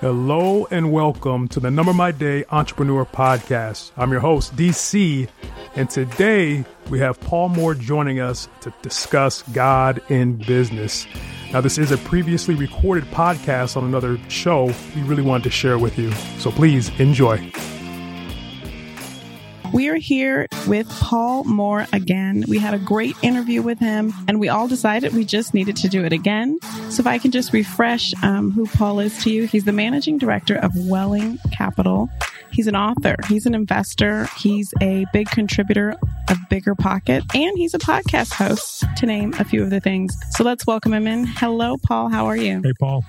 Hello and welcome to the Number My Day Entrepreneur Podcast. I'm your host, DC, and today we have Paul Moore joining us to discuss God in business. Now, this is a previously recorded podcast on another show we really wanted to share with you, so please enjoy. We are here with Paul Moore again. We had a great interview with him, and we all decided we just needed to do it again. So, if I can just refresh um, who Paul is to you, he's the managing director of Welling Capital. He's an author, he's an investor, he's a big contributor of Bigger Pocket, and he's a podcast host, to name a few of the things. So, let's welcome him in. Hello, Paul. How are you? Hey, Paul.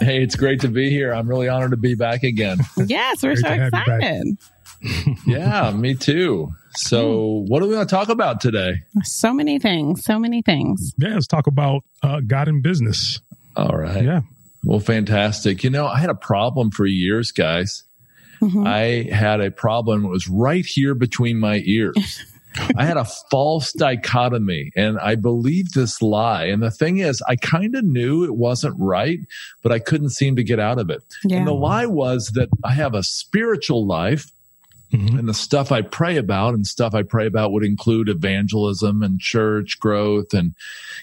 Hey, it's great to be here. I'm really honored to be back again. yes, we're so excited yeah, me too. So, what do we want to talk about today? So many things. So many things. Yeah, let's talk about uh, God in business. All right. Yeah. Well, fantastic. You know, I had a problem for years, guys. Mm-hmm. I had a problem. It was right here between my ears. I had a false dichotomy and I believed this lie. And the thing is, I kind of knew it wasn't right, but I couldn't seem to get out of it. Yeah. And the lie was that I have a spiritual life Mm-hmm. And the stuff I pray about and stuff I pray about would include evangelism and church growth and,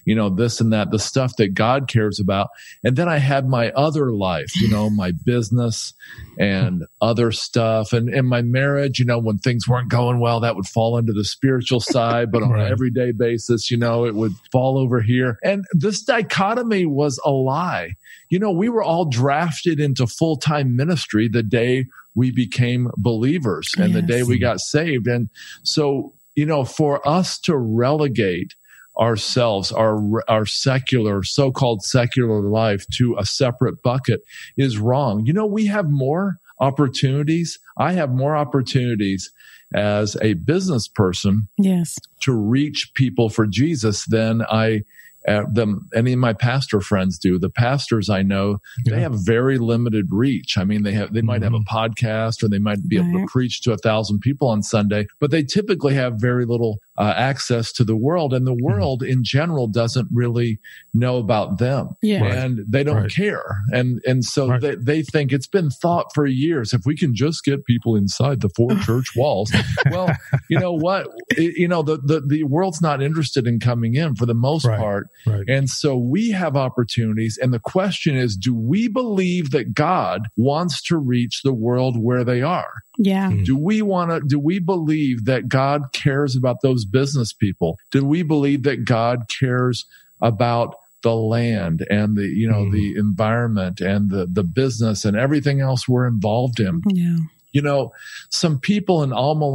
you know, this and that, the stuff that God cares about. And then I had my other life, you know, my business and other stuff and in my marriage, you know, when things weren't going well, that would fall into the spiritual side, but on right. an everyday basis, you know, it would fall over here. And this dichotomy was a lie. You know, we were all drafted into full time ministry the day we became believers and yes. the day we got saved. And so, you know, for us to relegate ourselves, our, our secular, so-called secular life to a separate bucket is wrong. You know, we have more opportunities. I have more opportunities as a business person. Yes. To reach people for Jesus than I uh, them any of my pastor friends do. The pastors I know, yeah. they have very limited reach. I mean, they have they might mm-hmm. have a mm-hmm. podcast or they might be right. able to preach to a thousand people on Sunday, but they typically have very little uh, access to the world, and the mm-hmm. world mm-hmm. in general doesn't really know about them, yeah. and they don't right. care, and and so right. they they think it's been thought for years if we can just get people inside the four church walls. well, you know what, it, you know the, the the world's not interested in coming in for the most part Right. And so we have opportunities. And the question is, do we believe that God wants to reach the world where they are? Yeah. Mm-hmm. Do we want to, do we believe that God cares about those business people? Do we believe that God cares about the land and the, you know, mm. the environment and the, the business and everything else we're involved in? Yeah. You know, some people in Alma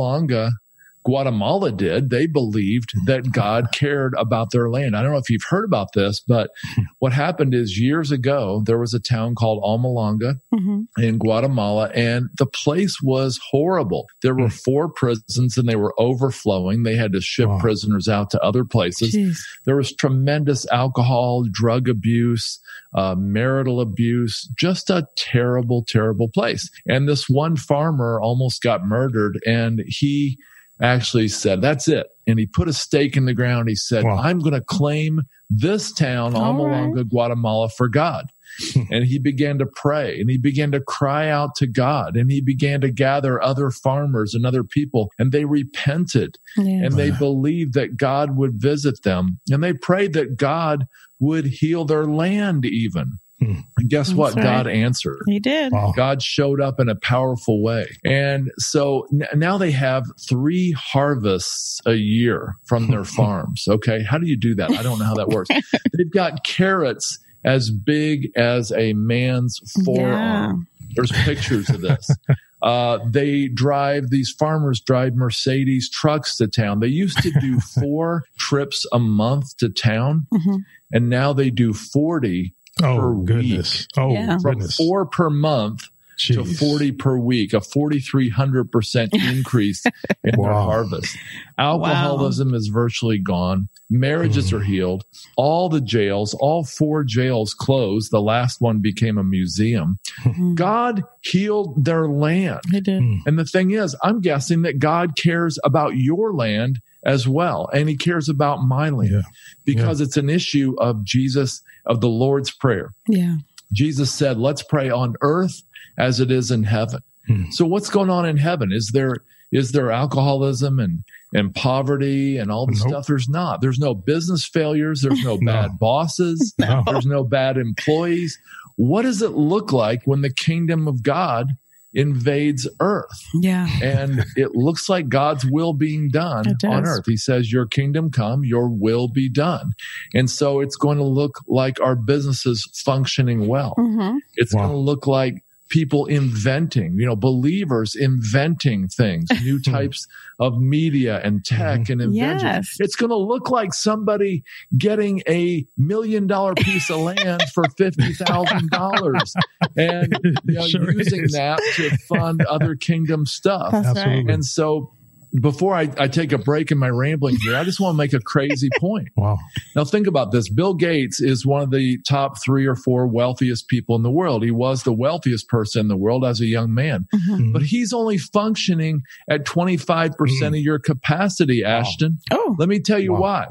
Guatemala did. They believed that God cared about their land. I don't know if you've heard about this, but what happened is years ago, there was a town called Almalanga mm-hmm. in Guatemala, and the place was horrible. There were mm. four prisons and they were overflowing. They had to ship wow. prisoners out to other places. Jeez. There was tremendous alcohol, drug abuse, uh, marital abuse, just a terrible, terrible place. And this one farmer almost got murdered and he actually said, That's it. And he put a stake in the ground. He said, wow. I'm going to claim this town, Almalanga, right. Guatemala, for God. and he began to pray and he began to cry out to God and he began to gather other farmers and other people and they repented yeah. and they believed that God would visit them and they prayed that God would heal their land even. Hmm. And guess That's what? Right. God answered. He did. Wow. God showed up in a powerful way. And so n- now they have three harvests a year from their farms. Okay. How do you do that? I don't know how that works. They've got carrots as big as a man's forearm. Yeah. There's pictures of this. Uh, they drive, these farmers drive Mercedes trucks to town. They used to do four trips a month to town, mm-hmm. and now they do 40 oh, per goodness. week. Oh, yeah. From goodness. four per month Jeez. to 40 per week, a 4,300% increase in wow. their harvest. Alcoholism wow. is virtually gone. Marriages mm. are healed. All the jails, all four jails closed. The last one became a museum. Mm. God healed their land. He did. Mm. And the thing is, I'm guessing that God cares about your land as well. And he cares about my land yeah. because yeah. it's an issue of Jesus, of the Lord's Prayer. Yeah. Jesus said, let's pray on earth as it is in heaven. Hmm. So what's going on in heaven? Is there, is there alcoholism and, and poverty and all this nope. stuff? There's not. There's no business failures. There's no, no. bad bosses. No. There's no bad employees. What does it look like when the kingdom of God invades earth. Yeah. And it looks like God's will being done on earth. He says, Your kingdom come, your will be done. And so it's going to look like our businesses functioning well. Mm-hmm. It's wow. going to look like people inventing, you know, believers inventing things, new types of media and tech mm-hmm. and invention. Yes. It's going to look like somebody getting a million dollar piece of land for $50,000 and you know, sure using is. that to fund other kingdom stuff. That's Absolutely. Right. And so before I, I, take a break in my rambling here, I just want to make a crazy point. Wow. Now think about this. Bill Gates is one of the top three or four wealthiest people in the world. He was the wealthiest person in the world as a young man, mm-hmm. but he's only functioning at 25% mm. of your capacity, Ashton. Wow. Oh, let me tell you wow. why.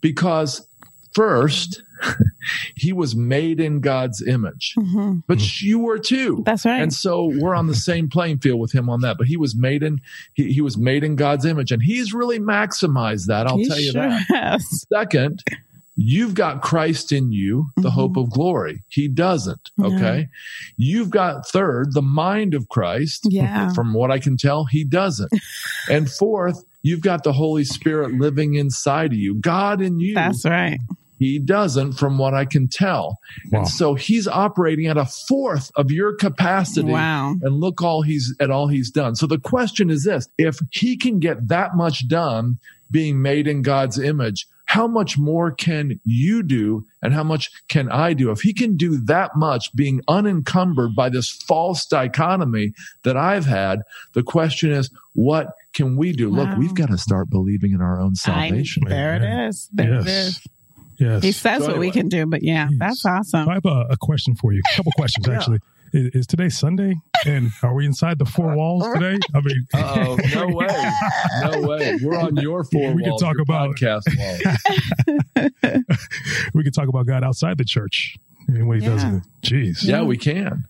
Because first, he was made in God's image, mm-hmm. but you were too. That's right. And so we're on the same playing field with him on that. But he was made in he, he was made in God's image, and he's really maximized that. I'll he tell you sure that. Has. Second, you've got Christ in you, the mm-hmm. hope of glory. He doesn't. Okay. You've got third, the mind of Christ. Yeah. From what I can tell, he doesn't. and fourth, you've got the Holy Spirit living inside of you, God in you. That's right. He doesn't, from what I can tell. Wow. And so he's operating at a fourth of your capacity. Wow. And look all he's at all he's done. So the question is this if he can get that much done being made in God's image, how much more can you do and how much can I do? If he can do that much being unencumbered by this false dichotomy that I've had, the question is, what can we do? Wow. Look, we've got to start believing in our own salvation. I, there it is. There yes. it is. Yes. He says so what anyway. we can do, but yeah, that's awesome. I have a, a question for you. A couple questions, yeah. actually. Is, is, today Sunday? And are we inside the four walls today? I mean, oh no way, no way. We're on your four. We walls, can talk about podcast walls. we can talk about God outside the church and what He yeah. does. Jeez, yeah, we can.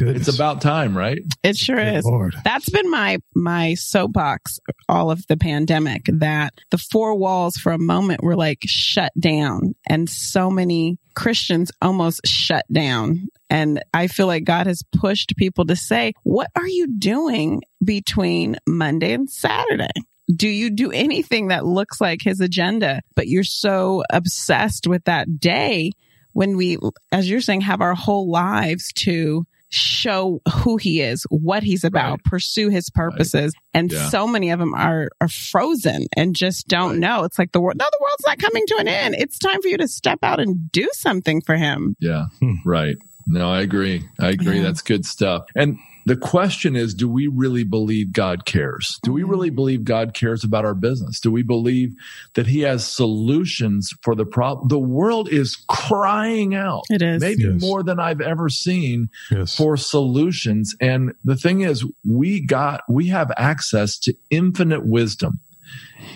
Goodness. It's about time, right? It sure Good is. Lord. That's been my my soapbox all of the pandemic that the four walls for a moment were like shut down and so many Christians almost shut down. And I feel like God has pushed people to say, what are you doing between Monday and Saturday? do you do anything that looks like his agenda, but you're so obsessed with that day when we, as you're saying, have our whole lives to show who he is, what he's about, right. pursue his purposes. Right. And yeah. so many of them are, are frozen and just don't right. know. It's like the world, no, the world's not coming to an end. It's time for you to step out and do something for him. Yeah. Hmm. Right. No, I agree. I agree. Yeah. That's good stuff. And the question is, do we really believe God cares? Do we really believe God cares about our business? Do we believe that he has solutions for the problem? The world is crying out. It is. Maybe yes. more than I've ever seen yes. for solutions. And the thing is, we got, we have access to infinite wisdom,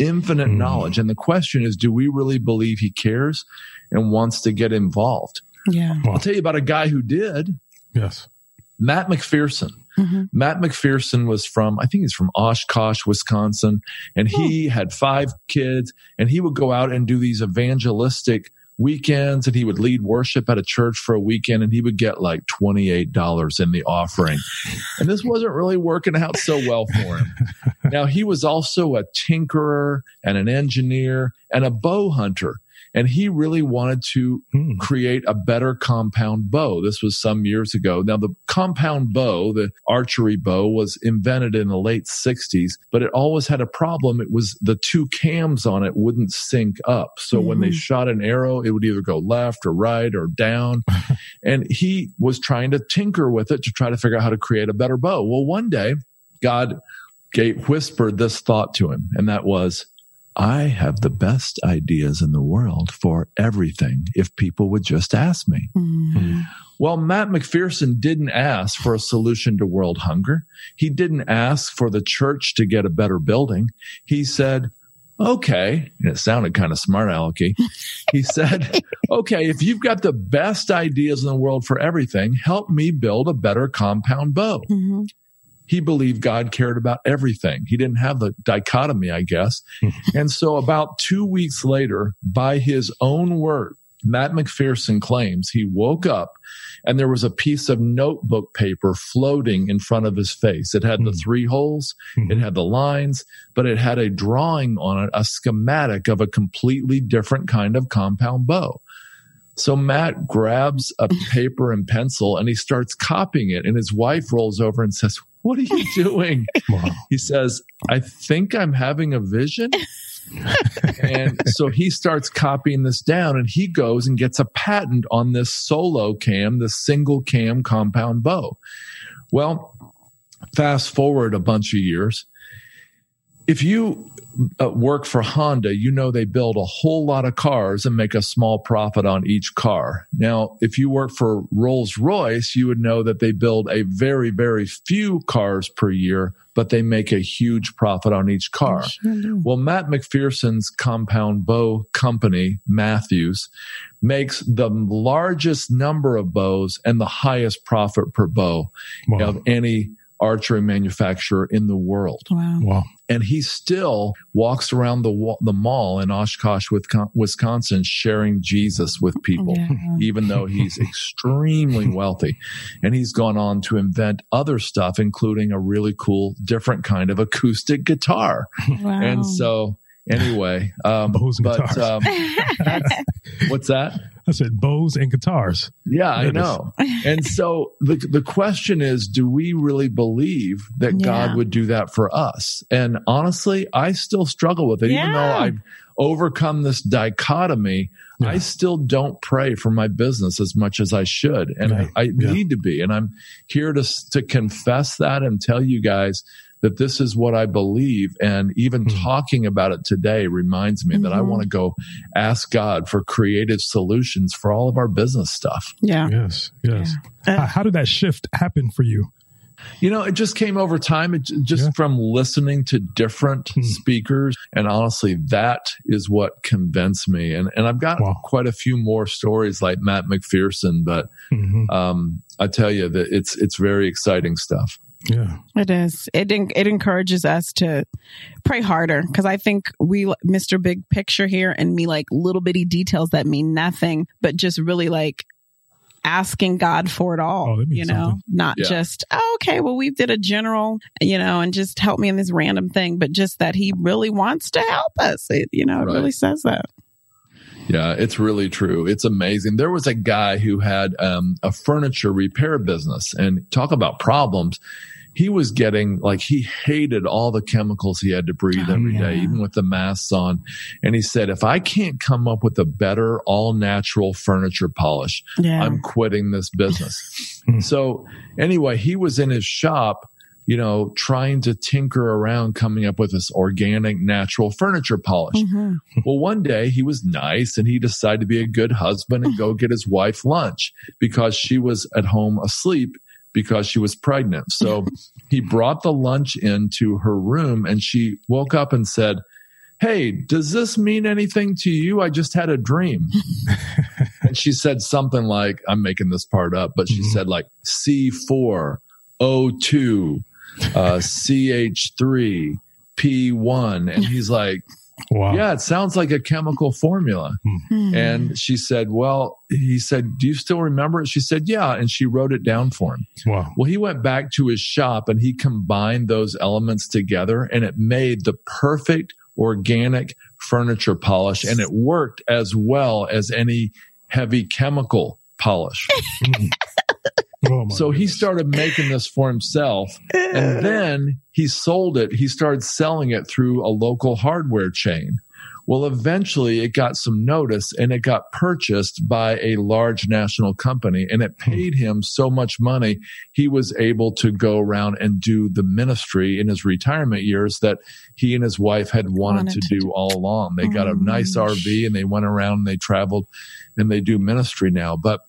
infinite mm. knowledge. And the question is, do we really believe he cares and wants to get involved? Yeah. I'll tell you about a guy who did. Yes. Matt McPherson. Mm-hmm. Matt McPherson was from, I think he's from Oshkosh, Wisconsin, and he oh. had five kids and he would go out and do these evangelistic weekends and he would lead worship at a church for a weekend and he would get like $28 in the offering. And this wasn't really working out so well for him. now he was also a tinkerer and an engineer and a bow hunter and he really wanted to hmm. create a better compound bow. This was some years ago. Now the compound bow, the archery bow was invented in the late 60s, but it always had a problem. It was the two cams on it wouldn't sync up. So mm-hmm. when they hmm. shot an arrow, it would either go left or right or down. and he was trying to tinker with it to try to figure out how to create a better bow. Well, one day God gave, whispered this thought to him, and that was, I have the best ideas in the world for everything if people would just ask me. Mm-hmm. Well, Matt McPherson didn't ask for a solution to world hunger. He didn't ask for the church to get a better building. He said, okay. And it sounded kind of smart alecky. He said, okay, if you've got the best ideas in the world for everything, help me build a better compound bow. Mm-hmm. He believed God cared about everything. He didn't have the dichotomy, I guess. and so about two weeks later, by his own word, Matt McPherson claims he woke up and there was a piece of notebook paper floating in front of his face. It had mm. the hmm. three holes, mm. it had the lines, but it had a drawing on it, a schematic of a completely different kind of compound bow. So Matt grabs a paper and pencil and he starts copying it. And his wife rolls over and says, What are you doing? wow. He says, I think I'm having a vision and so he starts copying this down and he goes and gets a patent on this solo cam, the single cam compound bow. Well, fast forward a bunch of years. If you uh, work for Honda, you know they build a whole lot of cars and make a small profit on each car. Now, if you work for Rolls Royce, you would know that they build a very, very few cars per year, but they make a huge profit on each car. Sure well, Matt McPherson's compound bow company, Mathews, makes the largest number of bows and the highest profit per bow wow. of any archery manufacturer in the world. Wow. wow. And he still walks around the the mall in Oshkosh, Wisconsin, sharing Jesus with people, yeah. even though he's extremely wealthy. And he's gone on to invent other stuff, including a really cool, different kind of acoustic guitar. Wow. And so anyway, um, bows and but, guitars. Um, what's that? I said bows and guitars. Yeah, I know. and so the the question is, do we really believe that yeah. God would do that for us? And honestly, I still struggle with it, yeah. even though I've overcome this dichotomy. Yeah. I still don't pray for my business as much as I should, and I, I need to be. And I'm here to to confess that and tell you guys that this is what I believe. And even mm-hmm. talking about it today reminds me mm-hmm. that I mm-hmm. want to go ask God for creative solutions for all of our business stuff. Yeah. Yes. Yes. Yeah. Uh, How did that shift happen for you? You know, it just came over time. It just yeah. from listening to different mm. speakers. And honestly, that is what convinced me. And, and I've got wow. quite a few more stories like Matt McPherson, but, mm-hmm. um, I tell you that it's, it's very exciting stuff. Yeah. It is. It it encourages us to pray harder because I think we Mr. Big Picture here and me like little bitty details that mean nothing, but just really like asking God for it all, oh, you know, something. not yeah. just, oh, okay, well, we did a general, you know, and just help me in this random thing, but just that he really wants to help us. It, you know, it right. really says that. Yeah, it's really true. It's amazing. There was a guy who had um, a furniture repair business and talk about problems he was getting like he hated all the chemicals he had to breathe oh, every yeah. day, even with the masks on. And he said, if I can't come up with a better all natural furniture polish, yeah. I'm quitting this business. Hmm. so anyway, he was in his shop you know, trying to tinker around coming up with this organic, natural furniture polish. Mm-hmm. Well, one day he was nice and he decided to be a good husband and go get his wife lunch because she was at home asleep because she was pregnant. So he brought the lunch into her room and she woke up and said, Hey, does this mean anything to you? I just had a dream. and she said something like, I'm making this part up, but she mm-hmm. said like C4, O2, uh, CH3, P1. And he's like, Wow. Yeah, it sounds like a chemical formula. Hmm. And she said, Well, he said, Do you still remember it? She said, Yeah. And she wrote it down for him. Wow. Well, he went back to his shop and he combined those elements together and it made the perfect organic furniture polish. And it worked as well as any heavy chemical polish. Oh so goodness. he started making this for himself and then he sold it. He started selling it through a local hardware chain. Well, eventually it got some notice and it got purchased by a large national company and it hmm. paid him so much money. He was able to go around and do the ministry in his retirement years that he and his wife had wanted, wanted to, do all along. They got a nice RV and they went around and they traveled and they do ministry now. But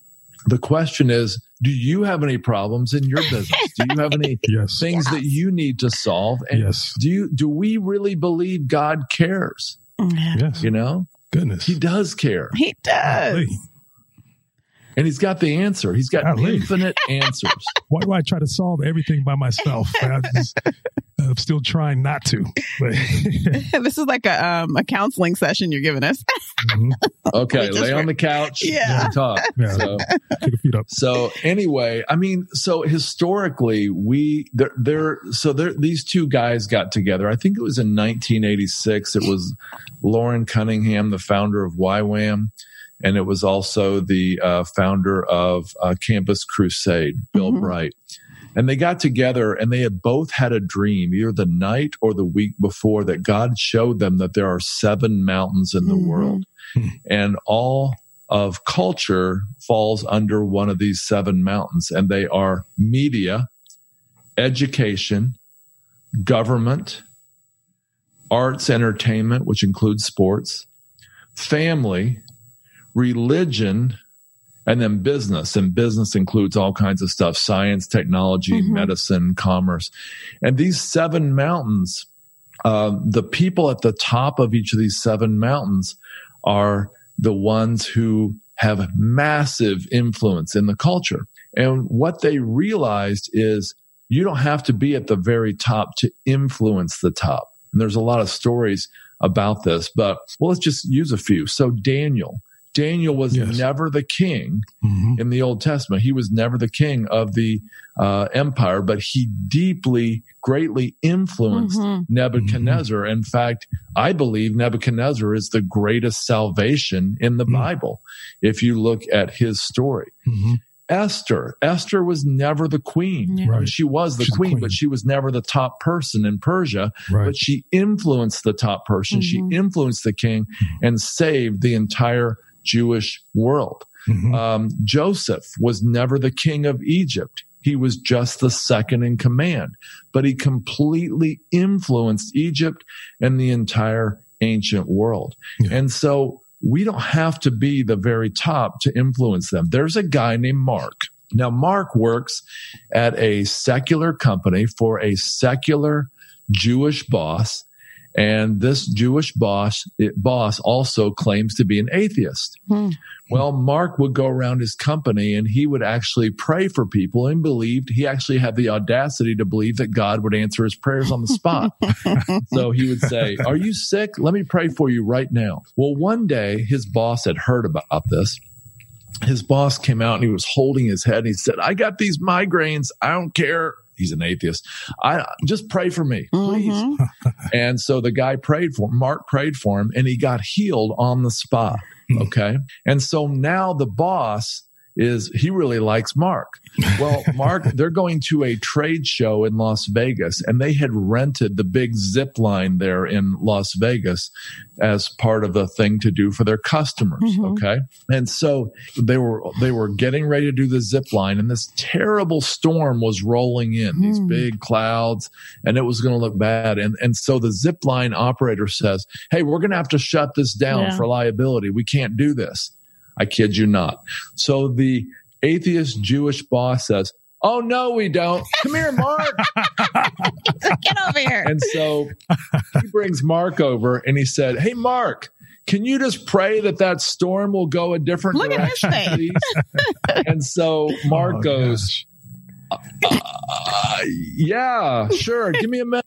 the question is, do you have any problems in your business? Do you have any Yes. things that you need to solve? And Yes. do you do we really believe God cares? Mm-hmm. Yes. You know, Goodness. He does care. He does. Golly. And he's got the answer. He's got Golly. infinite answers. Why do I try to solve everything by myself? I just, I'm still trying not to. This is like a um, a counseling session you're giving us. Mhm. Okay, We just lay on the couch Yeah. and talk. Yeah. So, take a feet up. so anyway, I mean, so historically, we there there so there these two guys got together. I think it was in 1986. It was Loren Cunningham, the founder of YWAM, and it was also the uh, founder of uh, Campus Crusade, Bill Mhm. Bright. And they got together and they had both had a dream, either the night or the week before, that God showed them that there are seven mountains in the Mhm. world. And all of culture falls under one of these seven mountains, and they are media, education, government, arts, entertainment, which includes sports, family, religion, and then business. And business includes all kinds of stuff science, technology, Mhm. medicine, commerce. And these seven mountains, uh, the people at the top of each of these seven mountains are the ones who have massive influence in the culture. And what they realized is you don't have to be at the very top to influence the top. And there's a lot of stories about this, but well, let's just use a few. So Daniel, Daniel was Yes. never the king Mhm. in the Old Testament. He was never the king of the uh, empire, but he deeply, greatly influenced Mhm. Nebuchadnezzar. In fact, I believe Nebuchadnezzar is the greatest salvation in the Mm. Bible if you look at his story. Mhm. Esther, Esther was never the queen. Yeah. Right. She was the She's the queen, queen. but she was never the top person in Persia. Right. But she influenced the top person. Mhm. She influenced the king and saved the entire Jewish world. Mhm. Um, Joseph was never the king of Egypt. He was just the second in command, but he completely influenced Egypt and the entire ancient world. Yeah. And so we don't have to be the very top to influence them. There's a guy named Mark. Now, Mark works at a secular company for a secular Jewish boss. And this Jewish boss, it, boss also claims to be an atheist. Hmm. Well, Mark would go around his company and he would actually pray for people and believed he actually had the audacity to believe that God would answer his prayers on the spot. so he would say, Are you sick? Let me pray for you right now. Well, one day his boss had heard about this. His boss came out and he was holding his head and he said, I got these migraines. I don't care. He's an atheist. I just pray for me, please. Mhm. And so the guy prayed for him. Mark prayed for him and he got healed on the spot. Hmm. Okay. And so now the boss is, he really likes Mark. Well, Mark, they're going to a trade show in Las Vegas and they had rented the big zip line there in Las Vegas as part of the thing to do for their customers. Mhm. Okay. And so they were, they were getting ready to do the zip line and this terrible storm was rolling in these Hmm. big clouds and it was going to look bad. And, and so the zip line operator says, Hey, we're going to have to shut this down Yeah. for liability. We can't do this. I kid you not. So the atheist Jewish boss says, Oh, no, we don't. Come here, Mark. Get over here. and so he brings Mark over and he said, Hey, Mark, can you just pray that that storm will go a different Look at his direction, and so Mark Oh, goes, uh, yeah, sure. Give me a minute.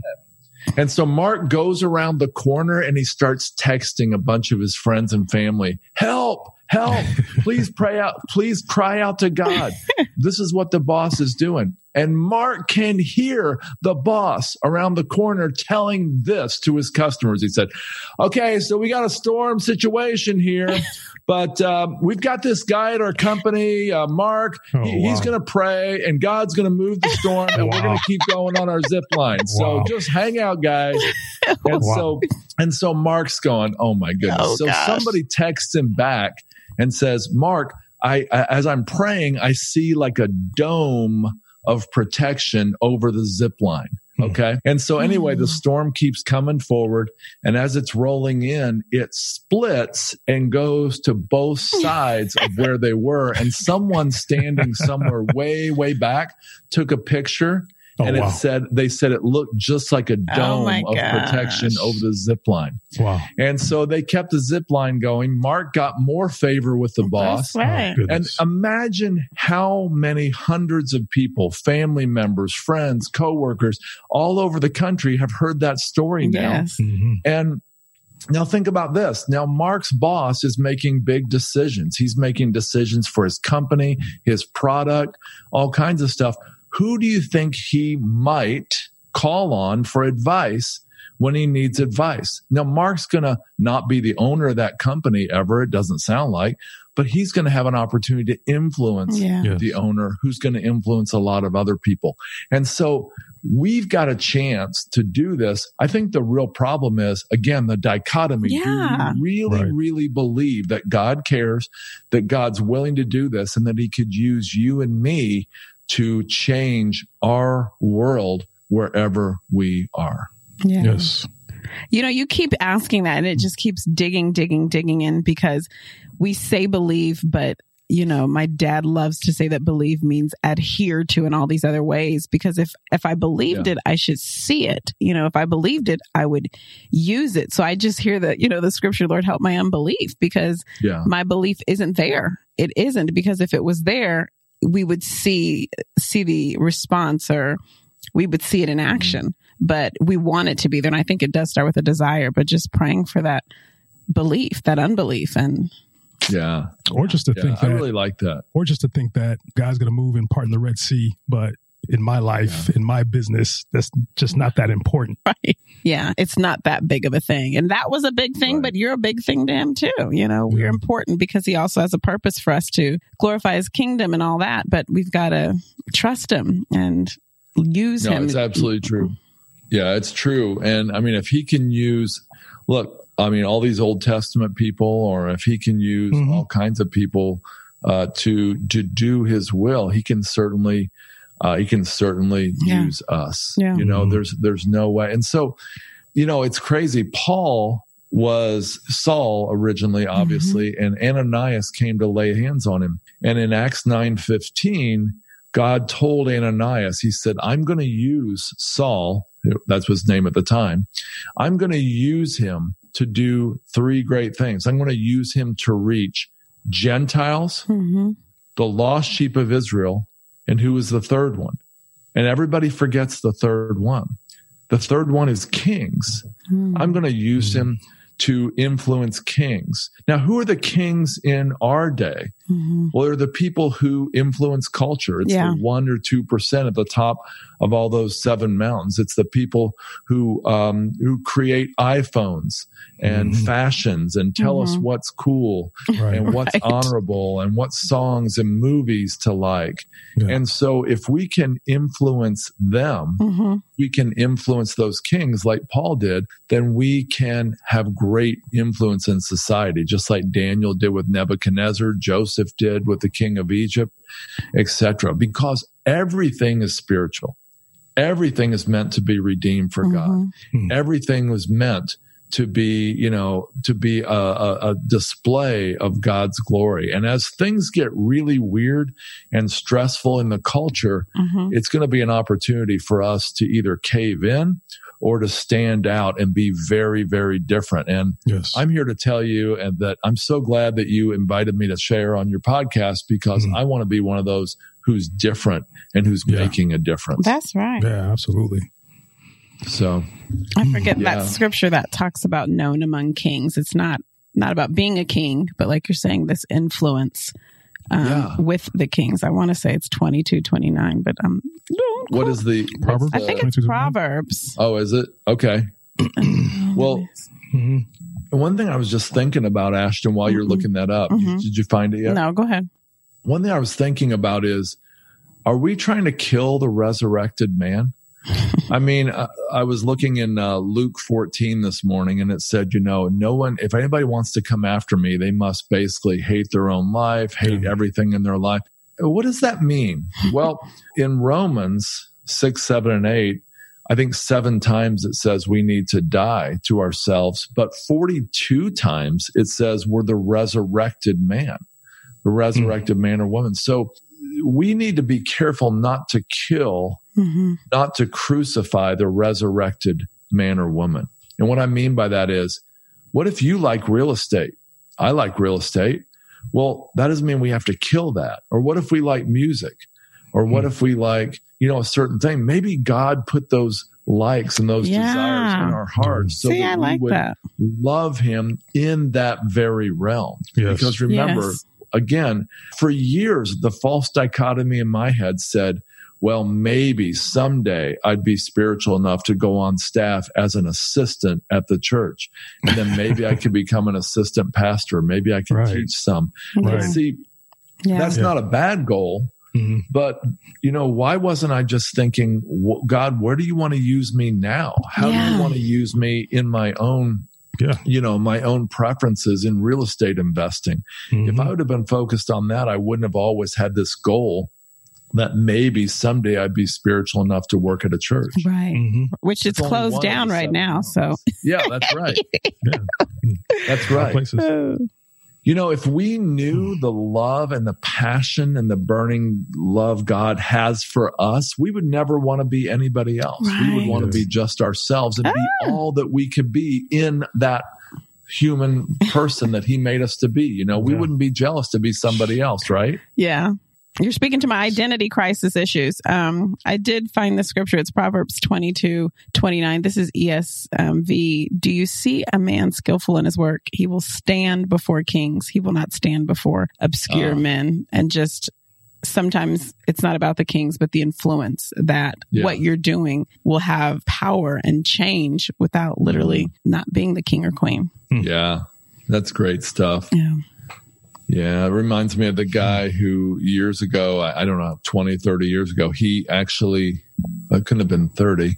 And so Mark goes around the corner and he starts texting a bunch of his friends and family, help, help, please pray out, please cry out to God. This is what the boss is doing. And Mark can hear the boss around the corner telling this to his customers. He said, okay, so we got a storm situation here, but uh, we've got this guy at our company, uh, Mark. Oh, He- He's going to pray and God's going to move the storm and we're going to keep going on our zip line. So Wow. just hang out, guys. And Wow. so, and so Mark's going, oh my goodness. Oh, so gosh. somebody texts him back and says, Mark, I, I, as I'm praying, I see like a dome of protection over the zip line. Hmm. Okay. And so anyway, the hmm. storm keeps coming forward. And as it's rolling in, it splits and goes to both sides of where they were. And someone standing somewhere way, way back took a picture Oh, and wow. it said they said it looked just like a oh dome oh of gosh. protection over the zip line. Wow! And so they kept the zip line going. Mark got more favor with the boss. Right. Oh, and imagine how many hundreds of people, family members, friends, coworkers, all over the country have heard that story now. Yes. Mm-hmm. And now think about this. Now Mark's boss is making big decisions. He's making decisions for his company, his product, all kinds of stuff who do you think he might call on for advice when he needs advice? Now, Mark's going to not be the owner of that company ever. It doesn't sound like, but he's going to have an opportunity to influence yeah. the owner who's going to influence a lot of other people. And so we've got a chance to do this. I think the real problem is, again, the dichotomy. Yeah. Do you really, right. really believe that God cares, that God's willing to do this, and that he could use you and me to change our world wherever we are. Yeah. Yes. You know, you keep asking that and it just keeps digging, digging, digging in because we say believe, but you know, my dad loves to say that believe means adhere to in all these other ways because if if I believed yeah. it, I should see it. You know, if I believed it, I would use it. So I just hear that, you know, the scripture, Lord help my unbelief because yeah. my belief isn't there. It isn't because if it was there, we would see see the response or we would see it in mm-hmm. action but we want it to be there. And i think it does start with a desire but just praying for that belief that unbelief and yeah. Or just to yeah, think that, i really like that. or just to think that god's going to move in part in the red sea but in my life, yeah. in my business, that's just not that important. Right. Yeah. It's not that big of a thing. And that was a big thing, right. but you're a big thing to him too. You know, we're yeah. important because he also has a purpose for us to glorify his kingdom and all that, but we've got to trust him and use no, him. It's absolutely true. Yeah, it's true. And I mean, if he can use, look, I mean, all these Old Testament people, or if he can use mm-hmm. all kinds of people uh, to to do his will, he can certainly uh, he can certainly yeah. use us. Yeah. You know, mm-hmm. there's there's no way. And so, you know, it's crazy. Paul was Saul originally, mm-hmm. obviously, mm-hmm. and Ananias came to lay hands on him. And in Acts nine fifteen, God told Ananias, He said, "I'm going to use Saul." That's his name at the time. I'm going to use him to do three great things. I'm going to use him to reach Gentiles, mm-hmm. the lost sheep of Israel, and who is the third one? And everybody forgets the third one. The third one is kings. Mm. I'm going to use mm. him to influence kings. Now, who are the kings in our day? Mm-hmm. Well, they're the people who influence culture. It's yeah. the one or two percent at the top of all those seven mountains. It's the people who um, who create iPhones and mm-hmm. fashions and tell mm-hmm. us what's cool right. and what's right. honorable and what songs and movies to like. Yeah. And so, if we can influence them, mm-hmm. we can influence those kings like Paul did. Then we can have great influence in society, just like Daniel did with Nebuchadnezzar, Joseph did with the king of Egypt, etc. Because everything is spiritual everything is meant to be redeemed for mm-hmm. God. Mm-hmm. Everything was meant to be, you know, to be a, a, a, display of God's glory. And as things get really weird and stressful in the culture, mm-hmm. it's going to be an opportunity for us to either cave in or to stand out and be very, very different. And yes. I'm here to tell you and that I'm so glad that you invited me to share on your podcast because mm-hmm. I want to be one of those who's different and who's yeah. making a difference. That's right. Yeah, absolutely. So I forget yeah. that scripture that talks about known among kings. It's not not about being a king, but like you're saying, this influence um, yeah. with the kings. I want to say it's 22, 29, but um, what is the Proverbs? I think it's Proverbs. Oh, is it? Okay. well, mm-hmm. one thing I was just thinking about, Ashton, while you're mm-hmm. looking that up, mm-hmm. did you find it yet? No, go ahead. One thing I was thinking about is, are we trying to kill the resurrected man? I mean, I, I, was looking in uh, Luke 14 this morning and it said, you know, no one, if anybody wants to come after me, they must basically hate their own life, hate yeah. everything in their life. What does that mean? well, in Romans 6, 7, and 8, I think seven times it says we need to die to ourselves, but 42 times it says we're the resurrected man, the resurrected mm. man or woman. So we need to be careful not to kill, mm-hmm. not to crucify the resurrected man or woman. And what I mean by that is, what if you like real estate? I like real estate. Well, that doesn't mean we have to kill that. Or what if we like music? Or what mm. if we like, you know, a certain thing? Maybe God put those likes and those yeah. desires in our hearts so See, that I like we would that. love him in that very realm. Yes. Because remember, yes. again, for years, the false dichotomy in my head said, well, maybe someday I'd be spiritual enough to go on staff as an assistant at the church. And then maybe I could become an assistant pastor. Maybe I could right. teach some. Right. See, yeah. that's yeah. not a bad goal. Mm-hmm. But, you know, why wasn't I just thinking, God, where do you want to use me now? How yeah. do you want to use me in my own yeah. you know, my own preferences in real estate investing. Mm-hmm. If I would have been focused on that, I wouldn't have always had this goal that maybe someday I'd be spiritual enough to work at a church. Right. Mm-hmm. Which is closed down right now. So, yeah, that's right. yeah. That's right. You know, if we knew the love and the passion and the burning love God has for us, we would never want to be anybody else. Right. We would want to be just ourselves and ah. be all that we could be in that human person that he made us to be. You know, we yeah. wouldn't be jealous to be somebody else, right? Yeah. You're speaking to my identity crisis issues. Um, I did find the scripture. It's Proverbs 22, 29. This is ESV. Do you see a man skillful in his work? He will stand before kings. He will not stand before obscure uh. men and just sometimes it's not about the kings, but the influence that yeah. what you're doing will have power and change without literally mm-hmm. not being the king or queen. Yeah. That's great stuff. Yeah. Yeah, it reminds me of the guy who years ago, I, don't know, 20, 30 years ago, he actually, it couldn't have been 30.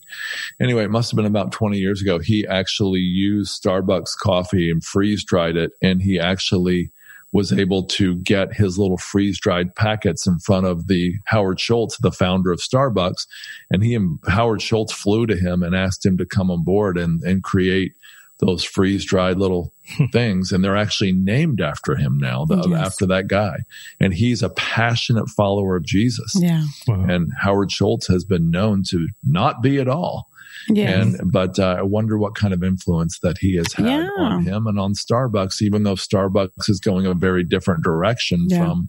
Anyway, it must have been about 20 years ago. He actually used Starbucks coffee and freeze dried it. And he actually was able to get his little freeze dried packets in front of the Howard Schultz, the founder of Starbucks. And he and Howard Schultz flew to him and asked him to come on board and, and create those freeze dried little things and they're actually named after him now the, yes. after that guy and he's a passionate follower of jesus yeah wow. and howard schultz has been known to not be at all Yes. And but uh, I wonder what kind of influence that he has had yeah. on him and on Starbucks, even though Starbucks is going a very different direction yeah. from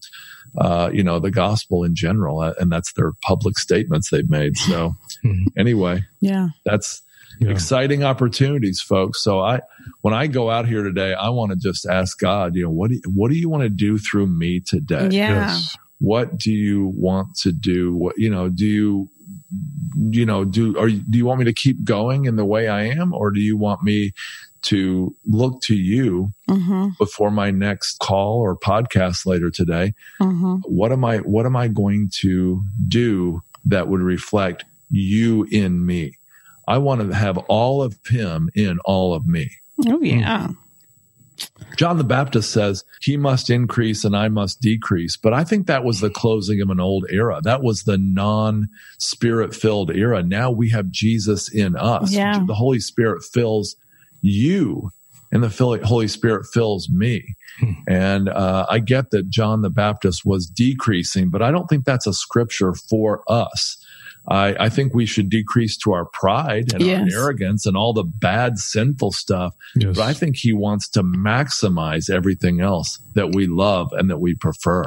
uh, you know the gospel in general, uh, and that's their public statements they've made. So hmm. anyway, yeah, that's yeah. exciting opportunities, folks. So I, when I go out here today, I want to just ask God, you know, what do you, what do you want to do through me today? Yeah. Yes. What do you want to do? What, you know, do you, you know, do, or do you want me to keep going in the way I am? Or do you want me to look to you mm-hmm. before my next call or podcast later today? Mm-hmm. What am I, what am I going to do that would reflect you in me? I want to have all of him in all of me. Oh, yeah. John the Baptist says, He must increase and I must decrease. But I think that was the closing of an old era. That was the non spirit filled era. Now we have Jesus in us. Yeah. The Holy Spirit fills you and the Holy Spirit fills me. Hmm. And uh, I get that John the Baptist was decreasing, but I don't think that's a scripture for us. I, I think we should decrease to our pride and yes. our arrogance and all the bad, sinful stuff. Yes. But I think he wants to maximize everything else that we love and that we prefer.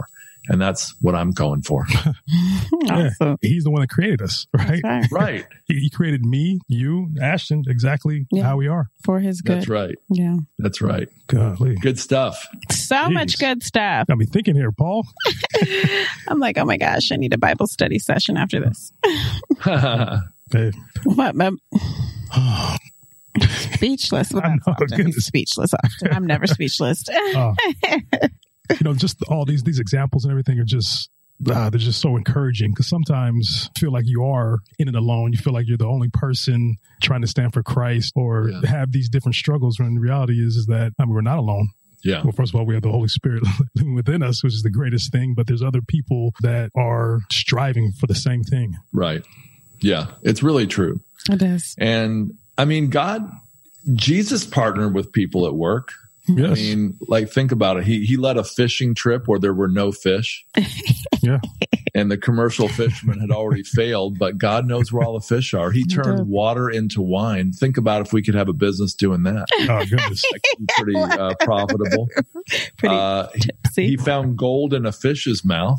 And that's what I'm going for. yeah, he's the one that created us, right? Right. right. He, he, created me, you, Ashton, exactly yeah. how we are. For his good. That's right. Yeah. That's right. Golly. Good stuff. So Jeez. much good stuff. Got me thinking here, Paul. I'm like, oh my gosh, I need a Bible study session after this. hey. What, man? speechless. Well, know, speechless often. I'm never speechless. Oh you know, just all these these examples and everything are just uh, they're just so encouraging because sometimes you feel like you are in it alone. You feel like you're the only person trying to stand for Christ or yeah. have these different struggles. When the reality is, is that I mean, we're not alone. Yeah. Well, first of all, we have the Holy Spirit living within us, which is the greatest thing. But there's other people that are striving for the same thing. Right. Yeah, it's really true. It is. And I mean, God, Jesus partnered with people at work. Yes. I mean, like think about it. He he led a fishing trip where there were no fish. yeah. And the commercial fishermen had already failed, but God knows where all the fish are. He turned did. water into wine. Think about if we could have a business doing that. Oh goodness. That pretty uh, profitable. Pretty Uh, he, he found gold in a fish's mouth.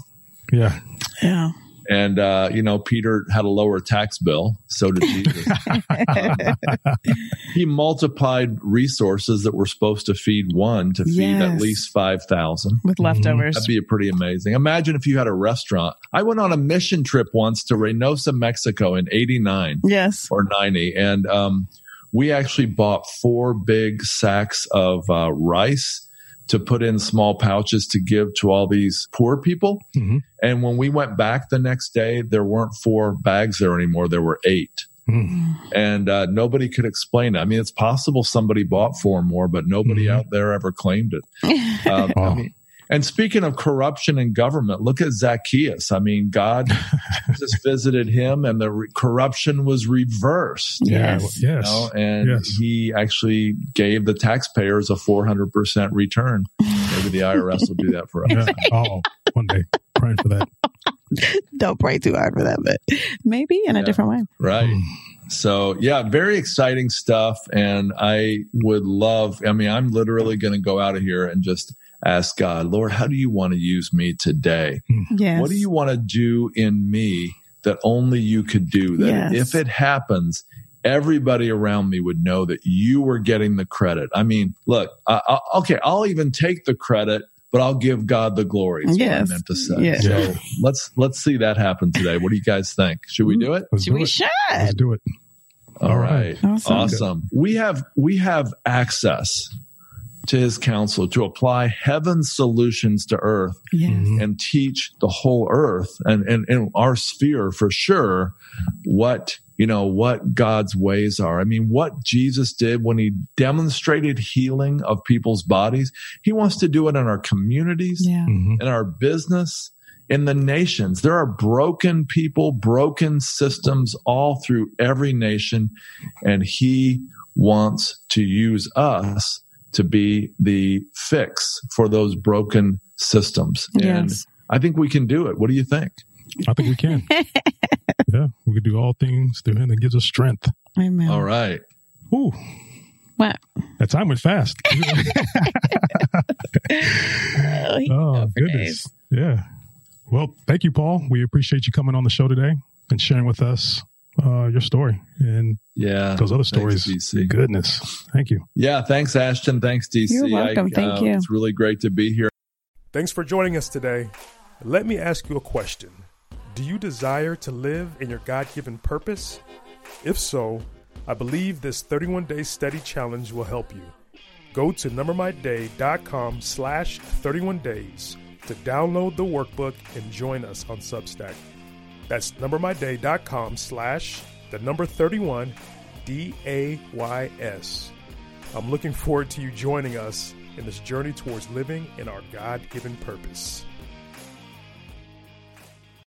Yeah. yeah. And, uh, you know, Peter had a lower tax bill. So did Jesus. he multiplied resources that were supposed to feed one to feed at least 5,000. With leftovers. That'd be pretty amazing. Imagine if you had a restaurant. I went on a mission trip once to Reynosa, Mexico in 89 yes. or 90. And um, we actually bought four big sacks of uh, rice to put in small pouches to give to all these poor people. Mhm. And when we went back the next day, there weren't four bags there anymore. There were eight. Mm. And uh, nobody could explain it. I mean, it's possible somebody bought four more, but nobody Mhm. out there ever claimed it. Um, I mean, and speaking of corruption in government, look at Zacchaeus. I mean, God just visited him and the re- corruption was reversed. Yes. you Yes. and Yes. he actually gave the taxpayers a 400% return. Maybe the IRS will do that for us. Yeah. Oh, one day. Praying for that. Don't pray too hard for that, but maybe in a Yeah. different way. Right. Mm. So, yeah, very exciting stuff. And I would love, I mean, I'm literally going to go out of here and just ask God, Lord, how do you want to use me today? Hmm. Yes. What do you want to do in me that only you could do? That Yes. if it happens, everybody around me would know that you were getting the credit. I mean, look, I, I, okay, I'll even take the credit, but I'll give God the glory. Is Yes. what I meant to say. Yeah. So let's let's see that happen today. What do you guys think? Should we mm-hmm. do it? Let's do We it. should. Let's do it. All right. Awesome. Awesome. We have we have access to his counsel to apply heaven's solutions to earth Yes. Mhm. and teach the whole earth and, and, and our sphere for sure what you know what god's ways are i mean what jesus did when he demonstrated healing of people's bodies he wants to do it in our communities Yeah. Mhm. in our business in the nations there are broken people broken systems all through every nation and he wants to use us to be the fix for those broken systems and Yes. i think we can do it what do you think I think we can. yeah. We can do all things through him that gives us strength. Amen. all right Ooh. What? That time went fast. Oh, Oh, goodness. days. Yeah. Well, thank you, Paul. We appreciate you coming on the show today and sharing with us uh, your story and yeah those other Thanks, stories. DC. Goodness. Thank you. yeah thanks ashton thanks dc You're welcome. Thank you. it's really great to be here Thanks for joining us today. Let me ask you a question Do you desire to live in your God given purpose? If so, I believe this 31 day study challenge will help you. Go to numbermyday.com slash 31 days to download the workbook and join us on Substack. That's numbermyday.com slash the number 31 D A Y S. I'm looking forward to you joining us in this journey towards living in our God given purpose.